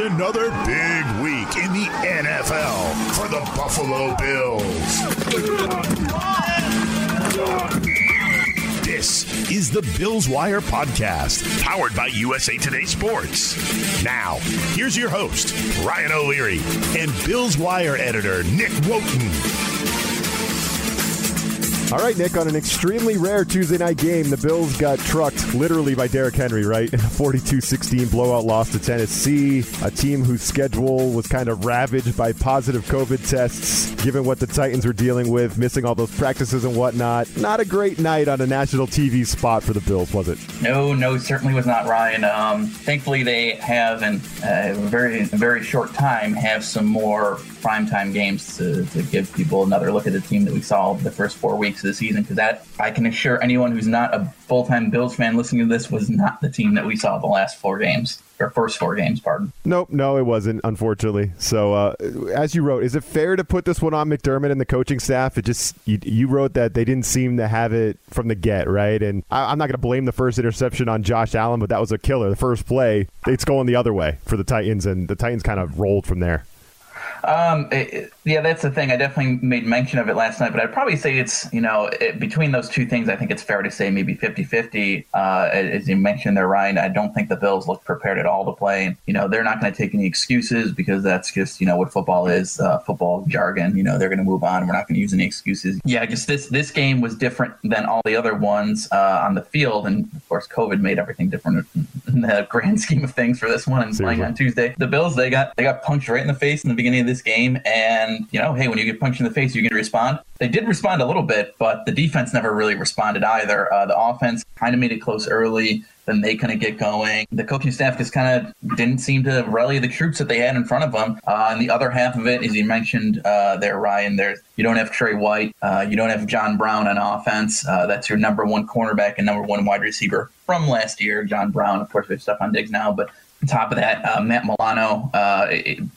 Another big week in the NFL for the Buffalo Bills. This is the Bills Wire podcast, powered by USA Today Sports. Now, here's your host, Ryan O'Leary, and Bills Wire editor, Nick Wojton. All right, Nick, on an extremely rare Tuesday night game, the Bills got trucked literally by Derrick Henry, right? In a 42 16 blowout loss to Tennessee, a team whose schedule was kind of ravaged by positive COVID tests, given what the Titans were dealing with, missing all those practices and whatnot. Not a great night on a national TV spot for the Bills, was it? No, no, certainly was not, Ryan. Um, thankfully, they have, in a very, very short time, have some more primetime games to, to give people another look at the team that we saw the first four weeks of the season. Because that, I can assure anyone who's not a full time Bills fan listening to this, was not the team that we saw the last four games or first four games. Pardon. Nope, no, it wasn't. Unfortunately. So, uh, as you wrote, is it fair to put this one on McDermott and the coaching staff? It just you, you wrote that they didn't seem to have it from the get, right? And I, am not going to blame the first interception on Josh Allen, but that was a killer. The first play, it's going the other way for the Titans, and the Titans kind of rolled from there. Um, it, yeah, that's the thing. I definitely made mention of it last night, but I'd probably say it's, you know, it, between those two things, I think it's fair to say maybe 50 50. Uh, as you mentioned there, Ryan, I don't think the Bills look prepared at all to play. You know, they're not going to take any excuses because that's just, you know, what football is, uh, football jargon. You know, they're going to move on. We're not going to use any excuses. Yeah, just this, this game was different than all the other ones uh, on the field. And of course, COVID made everything different in the grand scheme of things for this one and playing on Tuesday. The Bills, they got, they got punched right in the face in the beginning of this game. And, you know, hey, when you get punched in the face, you can respond. They did respond a little bit, but the defense never really responded either. Uh, the offense kind of made it close early. Then they kind of get going. The coaching staff just kind of didn't seem to rally the troops that they had in front of them. Uh, and the other half of it, as you mentioned uh, there, Ryan, there's you don't have Tre White, uh, you don't have John Brown on offense. Uh, that's your number one cornerback and number one wide receiver from last year. John Brown, of course, we have Stefon Diggs now, but on top of that, uh, Matt Milano, uh,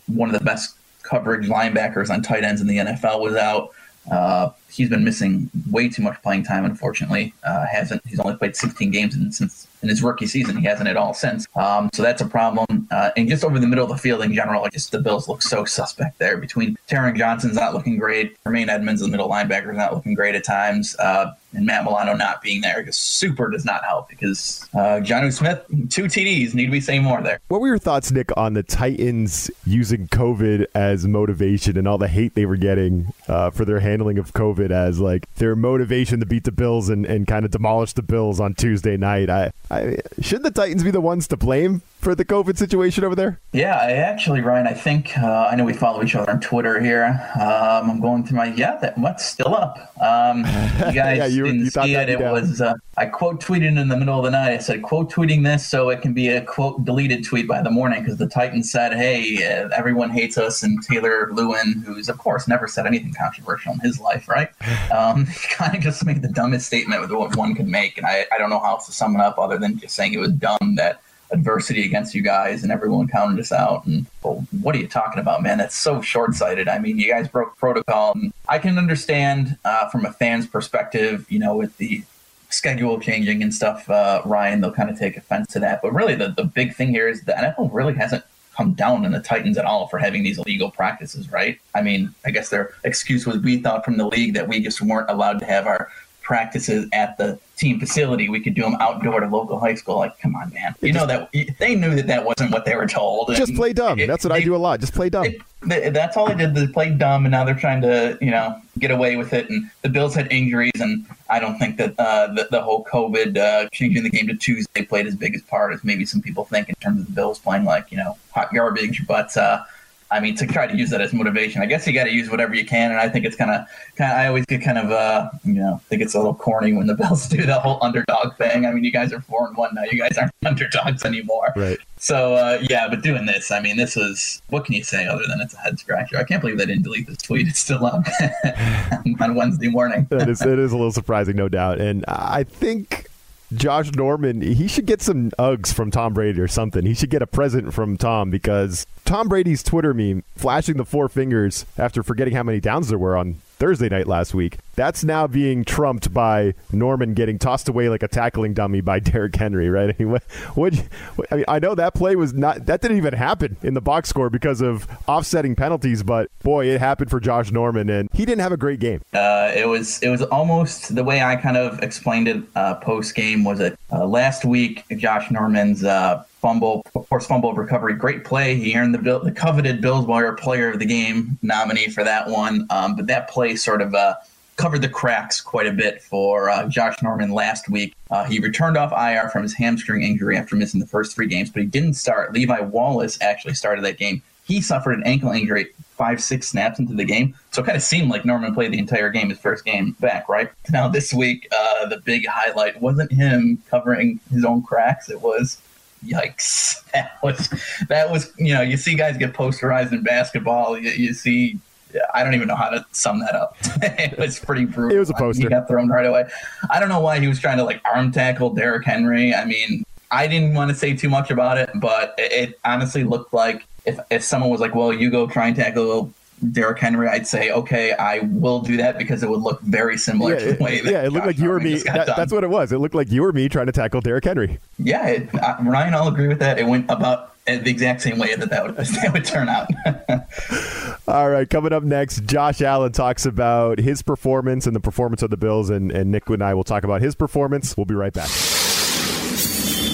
one of the best coverage linebackers on tight ends in the NFL was out. Uh, he's been missing way too much playing time. Unfortunately, uh, hasn't he's only played 16 games in, since in his rookie season. He hasn't at all since. Um, so that's a problem. Uh, and just over the middle of the field in general, like just the Bills look so suspect there. Between Taron Johnson's not looking great, Tremaine Edmunds, the middle linebacker, is not looking great at times. Uh, and Matt Milano not being there because super does not help because uh, Smith, two TDs, need we say more there. What were your thoughts, Nick, on the Titans using COVID as motivation and all the hate they were getting uh, for their handling of COVID as like their motivation to beat the Bills and, and kind of demolish the Bills on Tuesday night? I, I should the Titans be the ones to blame for the COVID situation over there? Yeah, I actually, Ryan, I think uh, I know we follow each other on Twitter here. Um, I'm going through my yeah, that what's still up. Um, you guys yeah, you, didn't you see it. It down. was uh, I quote tweeted in the middle of the night. I said quote tweeting this so it can be a quote deleted tweet by the morning because the Titans said, "Hey, uh, everyone hates us," and Taylor Lewan, who's of course never said anything controversial in his life, right? Um, kind of just made the dumbest statement with what one could make, and I, I don't know how else to sum it up other than just saying it was dumb that adversity against you guys and everyone counted us out. And well, what are you talking about, man? That's so short sighted. I mean, you guys broke protocol. And I can understand uh, from a fan's perspective, you know, with the schedule changing and stuff, uh, Ryan, they'll kind of take offense to that. But really, the, the big thing here is the NFL really hasn't come down on the Titans at all for having these illegal practices, right? I mean, I guess their excuse was we thought from the league that we just weren't allowed to have our practices at the team facility. We could do them outdoor at a local high school. Like, come on, man. You know that they knew that that wasn't what they were told. Just play dumb. It, that's what they, I do a lot. Just play dumb. It, that's all they did. They played dumb, and now they're trying to, you know, get away with it. And the Bills had injuries, and I don't think that uh, the, the, whole COVID uh, changing the game to Tuesday played as big as part as maybe some people think in terms of the Bills playing like, you know, hot garbage. But uh, I mean, to try to use that as motivation, I guess you got to use whatever you can. And I think it's kind of, kind I always get kind of, uh, you know, think it's a little corny when the Bills do the whole underdog thing. I mean, you guys are four and one now. You guys aren't underdogs anymore. Right. So uh, yeah, but doing this, I mean, this was what can you say other than it's a head scratcher? I can't believe they didn't delete this tweet. It's still up on Wednesday morning. it is. It is a little surprising, no doubt. And I think Josh Norman, he should get some Uggs from Tom Brady or something. He should get a present from Tom because Tom Brady's Twitter meme, flashing the four fingers after forgetting how many downs there were on Thursday night last week. That's now being trumped by Norman getting tossed away like a tackling dummy by Derrick Henry, right? I mean, what, what, I mean, I know that play was not that didn't even happen in the box score because of offsetting penalties, but boy, it happened for Josh Norman, and he didn't have a great game. Uh, it was it was almost the way I kind of explained it uh, post game was it uh, last week Josh Norman's uh, fumble, forced fumble recovery, great play. He earned the the coveted Bills Wire Player of the Game nominee for that one. Um, but that play sort of uh, covered the cracks quite a bit for uh, Josh Norman last week. Uh, he returned off IR from his hamstring injury after missing the first three games, but he didn't start. Levi Wallace actually started that game. He suffered an ankle injury five, six snaps into the game. So it kind of seemed like Norman played the entire game, his first game back, right? Now, this week, uh, the big highlight wasn't him covering his own cracks. It was yikes that was that was you know you see guys get posterized in basketball you, you see I don't even know how to sum that up. it was pretty brutal. It was a poster. He got thrown right away. I don't know why he was trying to like arm tackle Derrick Henry. I mean, I didn't want to say too much about it, but it, it honestly looked like if if someone was like, "Well, you go try and tackle Derrick Henry, I'd say, okay, I will do that because it would look very similar yeah, to the way it, Yeah, it looked Josh like you or me. That, that's what it was. It looked like you or me trying to tackle Derrick Henry. Yeah, it, uh, Ryan, I'll agree with that. It went about the exact same way that that would, that would turn out. All right, coming up next, Josh Allen talks about his performance and the performance of the Bills, and, and Nick and I will talk about his performance. We'll be right back.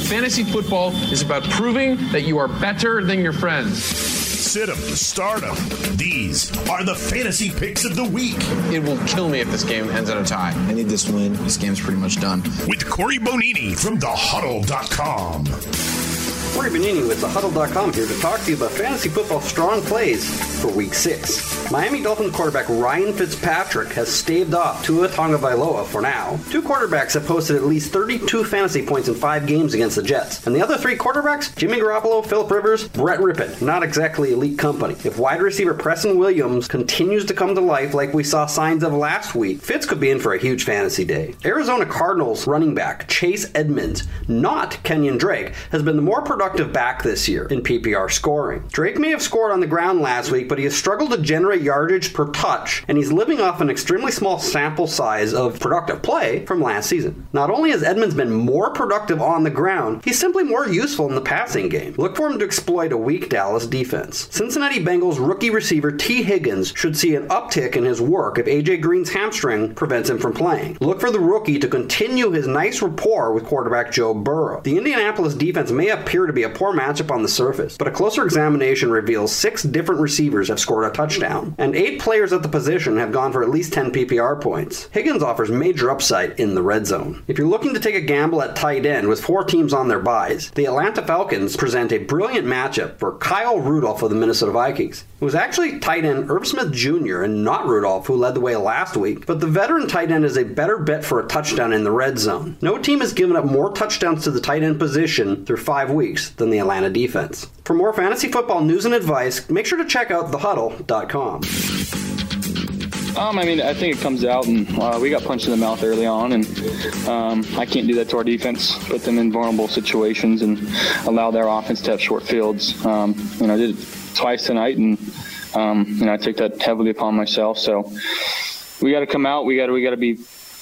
Fantasy football is about proving that you are better than your friends sit them, start them. These are the fantasy picks of the week. It will kill me if this game ends in a tie. I need this win. This game's pretty much done. With Corey Bonini from thehuddle.com. Corey Bonini with thehuddle.com here to talk to you about fantasy football strong plays for week six. Miami Dolphins quarterback Ryan Fitzpatrick has staved off Tua Tagovailoa for now. Two quarterbacks have posted at least 32 fantasy points in five games against the Jets. And the other three quarterbacks, Jimmy Garoppolo, Philip Rivers, Brett Rypien. Not exactly elite company. If wide receiver Preston Williams continues to come to life like we saw signs of last week, Fitz could be in for a huge fantasy day. Arizona Cardinals running back Chase Edmonds, not Kenyon Drake, has been the more productive back this year in PPR scoring. Drake may have scored on the ground last week, but he has struggled to generate yardage per touch, and he's living off an extremely small sample size of productive play from last season. Not only has Edmonds been more productive on the ground, he's simply more useful in the passing game. Look for him to exploit a weak Dallas defense. Cincinnati Bengals rookie receiver Tee Higgins should see an uptick in his work if AJ Green's hamstring prevents him from playing. Look for the rookie to continue his nice rapport with quarterback Joe Burrow. The Indianapolis defense may appear to be a poor matchup on the surface, but a closer examination reveals six different receivers have scored a touchdown and eight players at the position have gone for at least 10 PPR points. Higgins offers major upside in the red zone. If you're looking to take a gamble at tight end with four teams on their byes, the Atlanta Falcons present a brilliant matchup for Kyle Rudolph of the Minnesota Vikings. It was actually tight end Irv Smith Jr. and not Rudolph who led the way last week, but the veteran tight end is a better bet for a touchdown in the red zone. No team has given up more touchdowns to the tight end position through five weeks than the Atlanta defense. For more fantasy football news and advice, make sure to check out thehuddle.com. Um, I mean, I think it comes out, and uh, we got punched in the mouth early on, and um, I can't do that to our defense. Put them in vulnerable situations and allow their offense to have short fields. Um, you know, I did it twice tonight, and um, you know, I take that heavily upon myself. So we got to come out. We got to we got to be,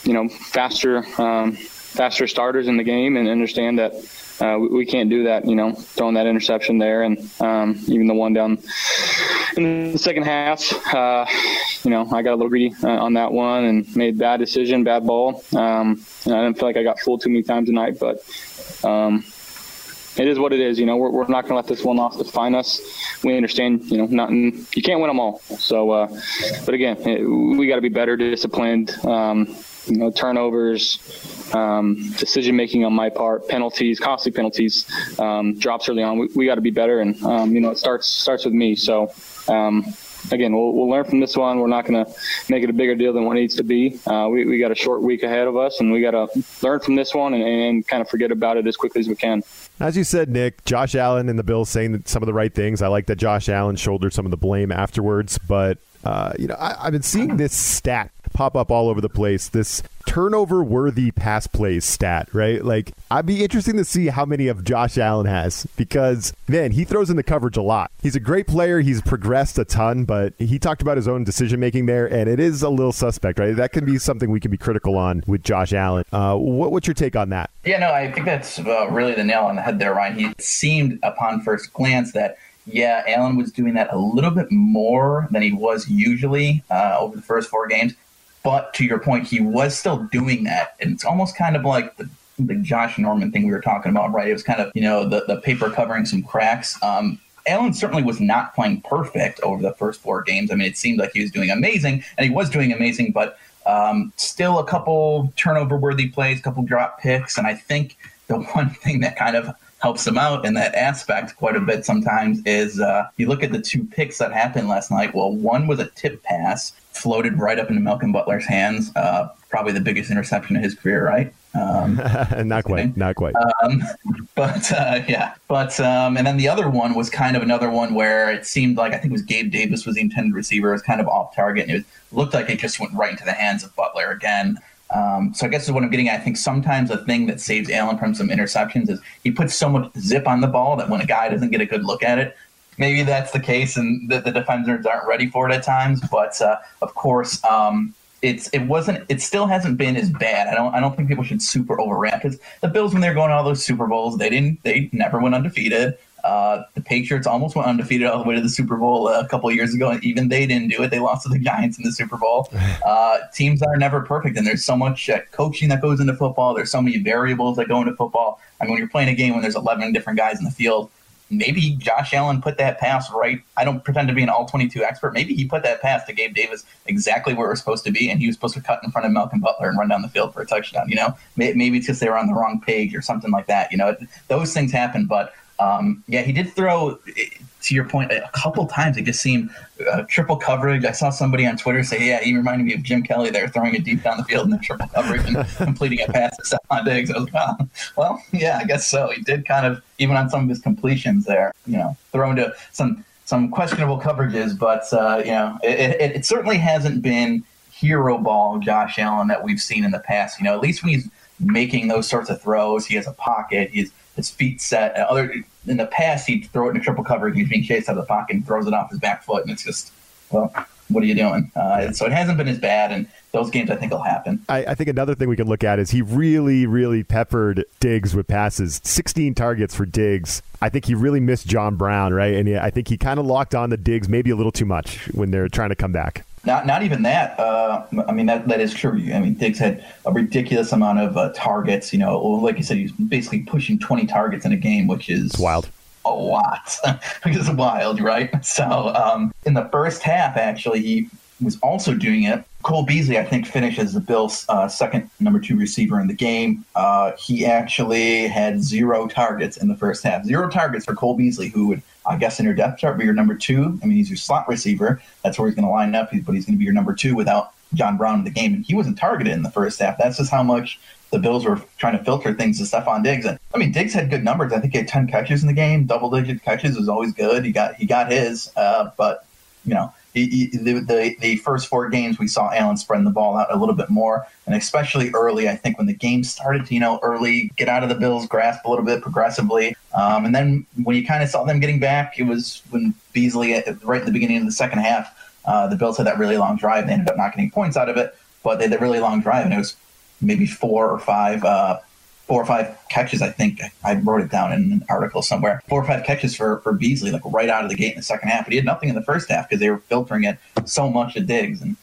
you know, faster, um, faster starters in the game, and understand that uh, we, can't do that. You know, throwing that interception there, and um, even the one down in the second half. Uh, you know, I got a little greedy uh, on that one and made bad decision, bad ball. Um, I didn't feel like I got fooled too many times tonight, but um, it is what it is. You know, we're, we're not going to let this one loss define us. We understand, you know, nothing. You can't win them all. So, uh, but again, it, we got to be better disciplined. Um, you know, turnovers, um, decision making on my part, penalties, costly penalties, um, drops early on. We, we got to be better, and um, you know, it starts starts with me. So. Um, again, we'll, we'll learn from this one. We're not going to make it a bigger deal than what it needs to be. Uh, we, we got a short week ahead of us, and we got to learn from this one and, and kind of forget about it as quickly as we can. As you said, Nick, Josh Allen and the Bills saying some of the right things. I like that Josh Allen shouldered some of the blame afterwards, but uh, you know, I, have been seeing this stat pop up all over the place. This turnover worthy pass plays stat, right? Like, I'd be interesting to see how many of Josh Allen has because, man, he throws in the coverage a lot. He's a great player. He's progressed a ton, but he talked about his own decision making there, and it is a little suspect, right? That can be something we can be critical on with Josh Allen. Uh, what, what's your take on that? Yeah, no, I think that's uh, really the nail on the head there, Ryan. He seemed upon first glance that yeah, Allen was doing that a little bit more than he was usually uh, over the first four games. But to your point, he was still doing that. And it's almost kind of like the, the Josh Norman thing we were talking about, right? It was kind of, you know, the, the paper covering some cracks. Um, Allen certainly was not playing perfect over the first four games. I mean, it seemed like he was doing amazing, and he was doing amazing, but um, still a couple turnover worthy plays, a couple drop picks. And I think the one thing that kind of helps them out in that aspect quite a bit sometimes is uh, you look at the two picks that happened last night. Well, one was a tip pass floated right up into Malcolm Butler's hands. Uh, probably the biggest interception of his career, right? Um, not quite, not quite. Um, but uh, yeah, but um, and then the other one was kind of another one where it seemed like I think it was Gabe Davis was the intended receiver. It was kind of off target, and it looked like it just went right into the hands of Butler again. Um, so I guess is what I'm getting at. I think sometimes the thing that saves Allen from some interceptions is he puts so much zip on the ball that when a guy doesn't get a good look at it, maybe that's the case and the, the defenders aren't ready for it at times. But uh, of course, um, it's it wasn't it still hasn't been as bad. I don't I don't think people should super overreact because the Bills when they're going to all those Super Bowls they didn't they never went undefeated. Uh, the Patriots almost went undefeated all the way to the Super Bowl a couple years ago, and even they didn't do it. They lost to the Giants in the Super Bowl. Uh, teams are never perfect, and there's so much uh, coaching that goes into football. There's so many variables that go into football. I mean, when you're playing a game when there's 11 different guys in the field, maybe Josh Allen put that pass right. I don't pretend to be an all 22 expert. Maybe he put that pass to Gabe Davis exactly where it was supposed to be, and he was supposed to cut in front of Malcolm Butler and run down the field for a touchdown. You know, maybe it's just they were on the wrong page or something like that. You know, those things happen, but um, yeah, he did throw. To your point, a couple times it just seemed uh, triple coverage. I saw somebody on Twitter say, "Yeah, he reminded me of Jim Kelly there, throwing it deep down the field in the triple coverage and completing a pass to Stefon Diggs." I was like, "Well, yeah, I guess so." He did kind of, even on some of his completions there, you know, throw into some some questionable coverages, but uh, you know, it, it, it certainly hasn't been hero ball Josh Allen that we've seen in the past. You know, at least when he's making those sorts of throws, he has a pocket. He's his feet set. Other in the past, he'd throw it in a triple coverage. He's being chased out of the pocket and throws it off his back foot, and it's just well, what are you doing? Uh, so it hasn't been as bad, and those games I think will happen. I, I, think another thing we can look at is he really, really peppered Diggs with passes. 16 targets for Diggs. I think he really missed John Brown, right? And I think he kind of locked on the Diggs maybe a little too much when they're trying to come back. Not not even that. Uh, I mean that that is true. I mean Diggs had a ridiculous amount of uh, targets. You know, like you said, he's basically pushing 20 targets in a game, which is it's wild. A lot, which is wild, right? So um, in the first half, actually, he was also doing it. Cole Beasley, I think, finished as the Bills' uh, second number two receiver in the game. Uh, he actually had zero targets in the first half. Zero targets for Cole Beasley, who would I guess in your depth chart, be your number two. I mean, he's your slot receiver. That's where he's going to line up, but he's going to be your number two without John Brown in the game. And he wasn't targeted in the first half. That's just how much the Bills were trying to filter things to Stefon Diggs. And I mean, Diggs had good numbers. I think he had 10 catches in the game. Double digit catches was always good. He got he got his, uh, but you know, he, he, the, the, the first four games we saw Allen spreading the ball out a little bit more, and especially early. I think when the game started to you know early get out of the Bills' grasp a little bit progressively, um, and then when you kind of saw them getting back, it was when Beasley right at the beginning of the second half. Uh, the Bills had that really long drive. They ended up not getting points out of it, but they had a really long drive, and it was maybe four or five uh, four or five catches. I think I wrote it down in an article somewhere. Four or five catches for, for Beasley, like right out of the gate in the second half. But he had nothing in the first half because they were filtering it so much at Diggs. And,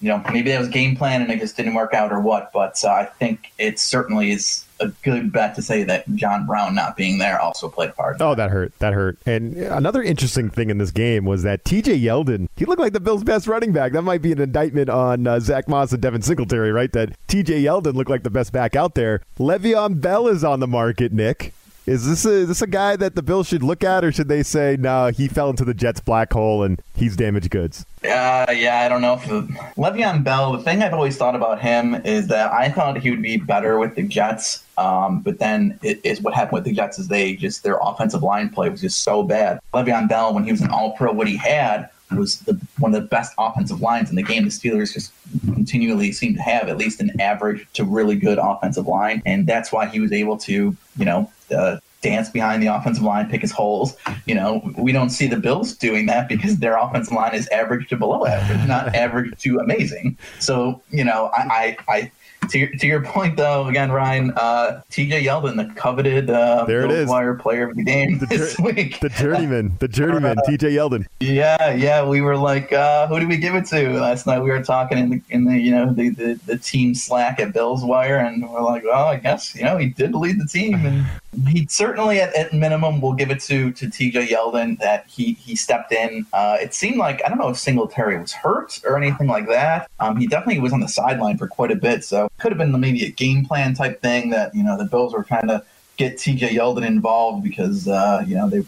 you know, maybe that was game plan and it just didn't work out or what. But uh, I think it certainly is a good bet to say that John Brown not being there also played a part. Oh, that hurt. That hurt. And another interesting thing in this game was that TJ Yeldon, he looked like the Bills' best running back. That might be an indictment on uh, Zach Moss and Devin Singletary, right? That TJ Yeldon looked like the best back out there. Le'Veon Bell is on the market, Nick. Is this a, is this a guy that the Bills should look at, or should they say, no, he fell into the Jets' black hole and he's damaged goods? Uh, yeah, I don't know. If Le'Veon Bell, the thing I've always thought about him is that I thought he would be better with the Jets. Um, but then it is what happened with the Jets is they just their offensive line play was just so bad. Le'Veon Bell, when he was an All Pro, what he had it was the, one of the best offensive lines in the game. The Steelers just continually seem to have at least an average to really good offensive line, and that's why he was able to, you know, uh, dance behind the offensive line, pick his holes. You know, we don't see the Bills doing that because their offensive line is average to below average, not average to amazing. So, you know, I, I, I to your, to your point, though, again, Ryan, uh, TJ Yeldon, the coveted uh, there it is. wire player of the game the this jur- week. The journeyman, the journeyman, uh, TJ Yeldon. Yeah, yeah, we were like, uh, who did we give it to last night? We were talking in the in the you know the, the, the team Slack at Bills Wire, and we're like, well, I guess you know he did lead the team, and he certainly at, at minimum will give it to to TJ Yeldon that he he stepped in. Uh, it seemed like I don't know if Singletary was hurt or anything like that. Um, he definitely was on the sideline for quite a bit, so could have been maybe a game plan type thing that you know the Bills were trying to get TJ Yeldon involved because uh, you know they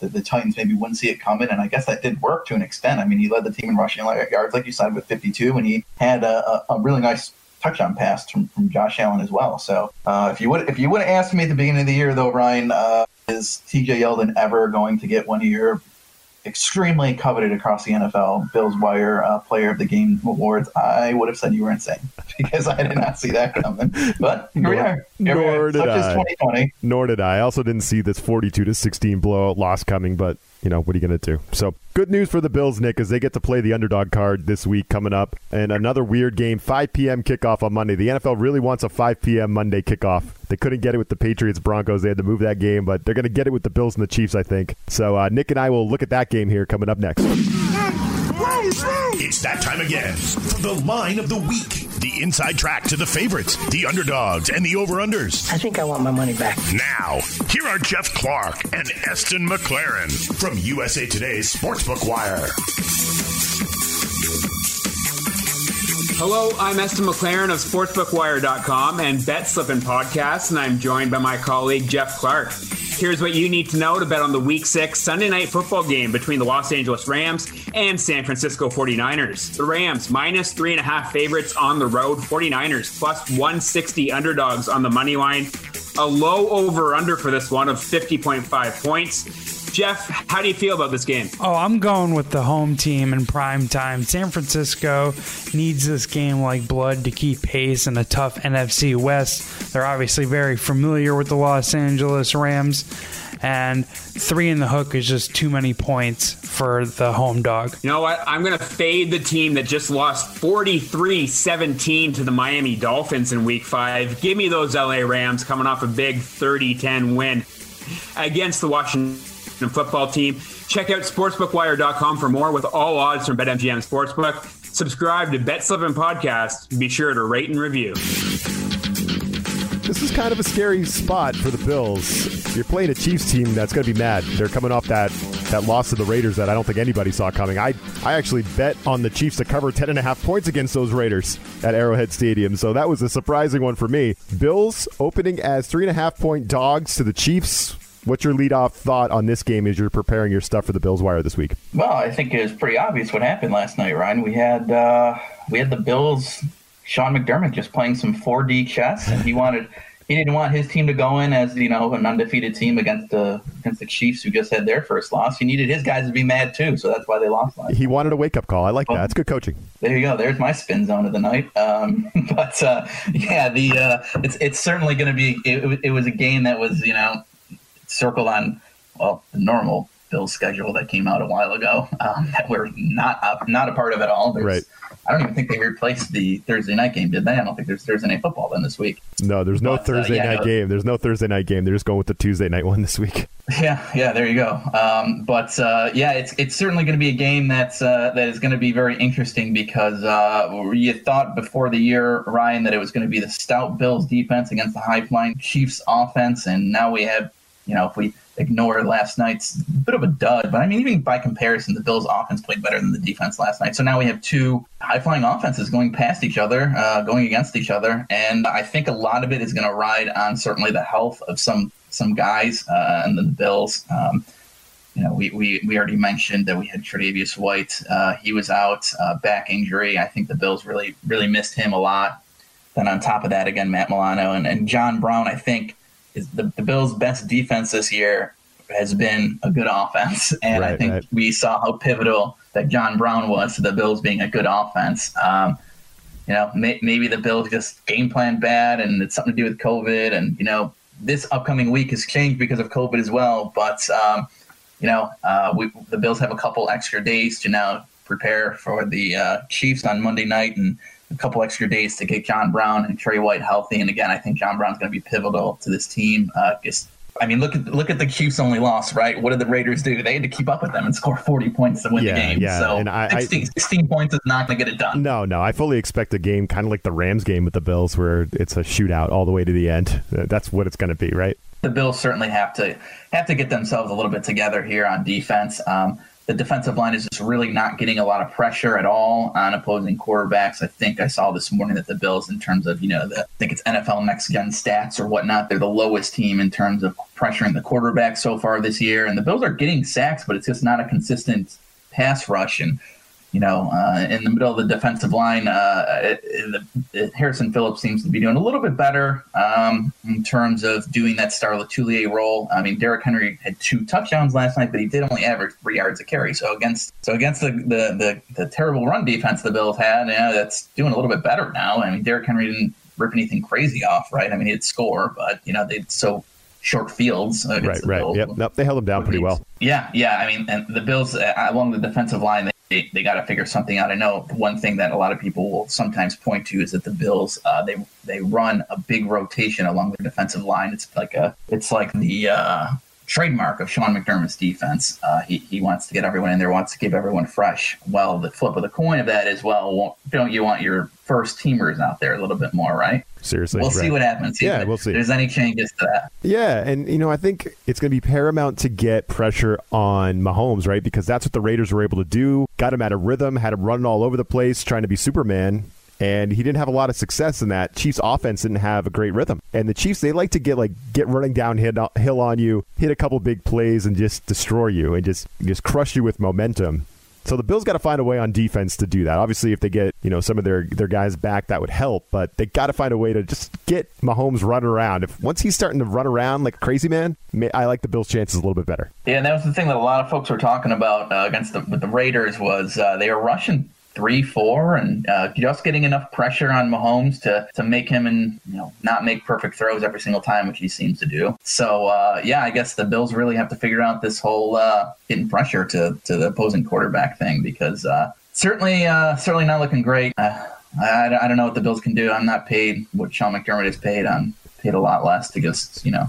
the, the, Titans maybe wouldn't see it coming, and I guess that did work to an extent. I mean, he led the team in rushing yards, like you said, with 52, and he had a, a, a really nice touchdown pass from, from Josh Allen as well. So uh, if you would if you would have asked me at the beginning of the year, though, Ryan, uh, is TJ Yeldon ever going to get one of your extremely coveted across the NFL Bills Wire uh, Player of the Game awards, I would have said you were insane because I did not see that coming. But here nor, we are. Here nor we are. did Such I. 2020. Nor did I. I also didn't see this 42 to 16 blowout loss coming, but you know, what are you going to do? So, good news for the Bills, Nick, as they get to play the underdog card this week coming up. And another weird game, 5 p.m. kickoff on Monday. The NFL really wants a 5 p.m. Monday kickoff. They couldn't get it with the Patriots Broncos. They had to move that game, but they're going to get it with the Bills and the Chiefs, I think. So, uh, Nick and I will look at that game here coming up next. It's that time again for the line of the week. The inside track to the favorites, the underdogs, and the over-unders. I think I want my money back. Now, here are Jeff Clark and Eston McLaren from USA Today's Sportsbook Wire. Hello, I'm Eston McLaren of SportsbookWire.com and Bet Slippin' Podcast, and I'm joined by my colleague Jeff Clark. Here's what you need to know to bet on the Week 6 Sunday night football game between the Los Angeles Rams and San Francisco 49ers. The Rams, minus three and a half favorites on the road, 49ers, plus 160 underdogs on the money line. A low over under for this one of 50.5 points. Jeff, how do you feel about this game? Oh, I'm going with the home team in prime time. San Francisco needs this game like blood to keep pace in a tough NFC West. They're obviously very familiar with the Los Angeles Rams and three in the hook is just too many points for the home dog. You know what? I'm going to fade the team that just lost 43 17 to the Miami Dolphins in week five. Give me those LA Rams coming off a big 30 10 win against the Washington football team. Check out sportsbookwire.com for more with all odds from BetMGM Sportsbook. Subscribe to Bet Slippin' Podcast. Be sure to rate and review. This is kind of a scary spot for the Bills. You're playing a Chiefs team that's going to be mad. They're coming off that that loss to the Raiders that I don't think anybody saw coming. I I actually bet on the Chiefs to cover 10 and a half points against those Raiders at Arrowhead Stadium. So that was a surprising one for me. Bills opening as three and a half point dogs to the Chiefs. What's your leadoff thought on this game as you're preparing your stuff for the Bills Wire this week? Well, I think it was pretty obvious what happened last night, Ryan. We had uh, we had the Bills, Sean McDermott just playing some 4D chess, and he wanted he didn't want his team to go in as you know an undefeated team against the against the Chiefs who just had their first loss. He needed his guys to be mad too, so that's why they lost. Last he wanted a wake up call. I like that. That's good coaching. There you go. There's my spin zone of the night. Um, but uh, yeah, the uh, it's it's certainly going to be. It, it was a game that was you know circled on well, the normal bill schedule that came out a while ago um, that we're not not a part of at all. There's, right. I don't even think they replaced the Thursday night game, did they? I don't think there's Thursday night football then this week. No, there's no but, uh, Thursday uh, yeah, night no. game. There's no Thursday night game. They're just going with the Tuesday night one this week. Yeah, yeah, there you go. Um, but uh, yeah, it's it's certainly going to be a game that's uh, that is going to be very interesting because uh, you thought before the year, Ryan, that it was going to be the stout Bills defense against the high flying Chiefs offense, and now we have you know, if we ignore last night's bit of a dud, but I mean, even by comparison, the Bills' offense played better than the defense last night. So now we have two high-flying offenses going past each other, uh, going against each other, and I think a lot of it is going to ride on certainly the health of some some guys uh, and the Bills. Um, you know, we, we, we already mentioned that we had Tre'Davious White. Uh, he was out, uh, back injury. I think the Bills really really missed him a lot. Then on top of that, again, Matt Milano and, and John Brown. I think the, the Bills' best defense this year has been a good offense, and right, I think right. we saw how pivotal that John Brown was to the Bills being a good offense. Um, you know, may, maybe the Bills just game plan bad, and it's something to do with COVID. And you know, this upcoming week has changed because of COVID as well. But um, you know, uh, we, the Bills have a couple extra days to now prepare for the uh, Chiefs on Monday night, and a couple extra days to get John Brown and Tre White healthy. And again, I think John Brown's going to be pivotal to this team. Uh, just I mean, look at look at the Chiefs' only loss, right? What did the Raiders do? They had to keep up with them and score 40 points to win Yeah, the game. yeah, so and I- 16, 16 points is not going to get it done. No, no. I fully expect a game kind of like the Rams game with the Bills, where it's a shootout all the way to the end. That's what it's going to be, right? the Bills certainly have to have to get themselves a little bit together here on defense. Um, the defensive line is just really not getting a lot of pressure at all on opposing quarterbacks. I think I saw this morning that the Bills, in terms of you know, the, I think it's NFL Next Gen stats or whatnot, they're the lowest team in terms of pressuring the quarterback so far this year. And the Bills are getting sacks, but it's just not a consistent pass rush. And you know, uh, in the middle of the defensive line, uh, it, it, it- Harrison Phillips seems to be doing a little bit better um, in terms of doing that Star Lotulelei role. I mean, Derrick Henry had two touchdowns last night, but he did only average three yards a carry. So against so against the the, the, the terrible run defense the Bills had, yeah, that's doing a little bit better now. I mean, Derrick Henry didn't rip anything crazy off, right? I mean, he'd score, but you know, they so short fields. Right, right. Bills. Yep. Nope, they held them down pretty well. Yeah, yeah. I mean, and the Bills uh, along the defensive line, they, they got to figure something out. I know one thing that a lot of people will sometimes point to is that the Bills uh, they they run a big rotation along the defensive line. It's like a it's like the uh, trademark of Sean McDermott's defense. Uh, he he wants to get everyone in there, wants to keep everyone fresh. Well, the flip of the coin of that is well, don't you want your first teamers out there a little bit more, right? Seriously. We'll see what happens. See Yeah, if we'll see. There's any changes to that? Yeah, and you know, I think it's going to be paramount to get pressure on Mahomes, right? Because that's what the Raiders were able to do. Got him out of rhythm, had him running all over the place, trying to be Superman, and he didn't have a lot of success in that. Chiefs offense didn't have a great rhythm, and the Chiefs they like to get like get running downhill hill on you, hit a couple big plays, and just destroy you and just just crush you with momentum. So the Bills got to find a way on defense to do that. Obviously, if they get you know some of their their guys back, that would help. But they got to find a way to just get Mahomes running around. If once he's starting to run around like a crazy man, I like the Bills' chances a little bit better. Yeah, and that was the thing that a lot of folks were talking about uh, against the with the Raiders was uh, they were rushing three, four, and uh, just getting enough pressure on Mahomes to to make him and you know not make perfect throws every single time, which he seems to do. So uh, yeah, I guess the Bills really have to figure out this whole uh, getting pressure to to the opposing quarterback thing because uh, certainly uh, certainly not looking great. Uh, I, I don't know what the Bills can do. I'm not paid what Sean McDermott is paid. I'm paid a lot less to just you know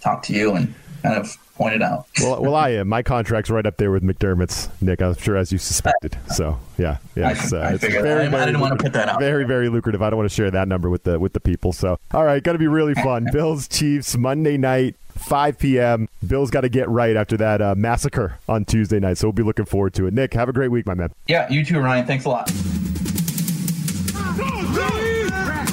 talk to you and kind of pointed out. Well, well, I am. My contract's right up there with McDermott's, Nick. I'm sure, as you suspected. So, yeah, yeah, I- it's, uh, I it's figured. I didn't- I didn't wanna put that out Very, very lucrative. I don't want to share that number with the with the people. So, all right, going to be really fun. Bills Chiefs Monday night. 5 p.m. Bills got to get right after that uh, massacre on Tuesday night. So we'll be looking forward to it. Nick, have a great week, my man. Yeah, you too, Ryan. Thanks a lot.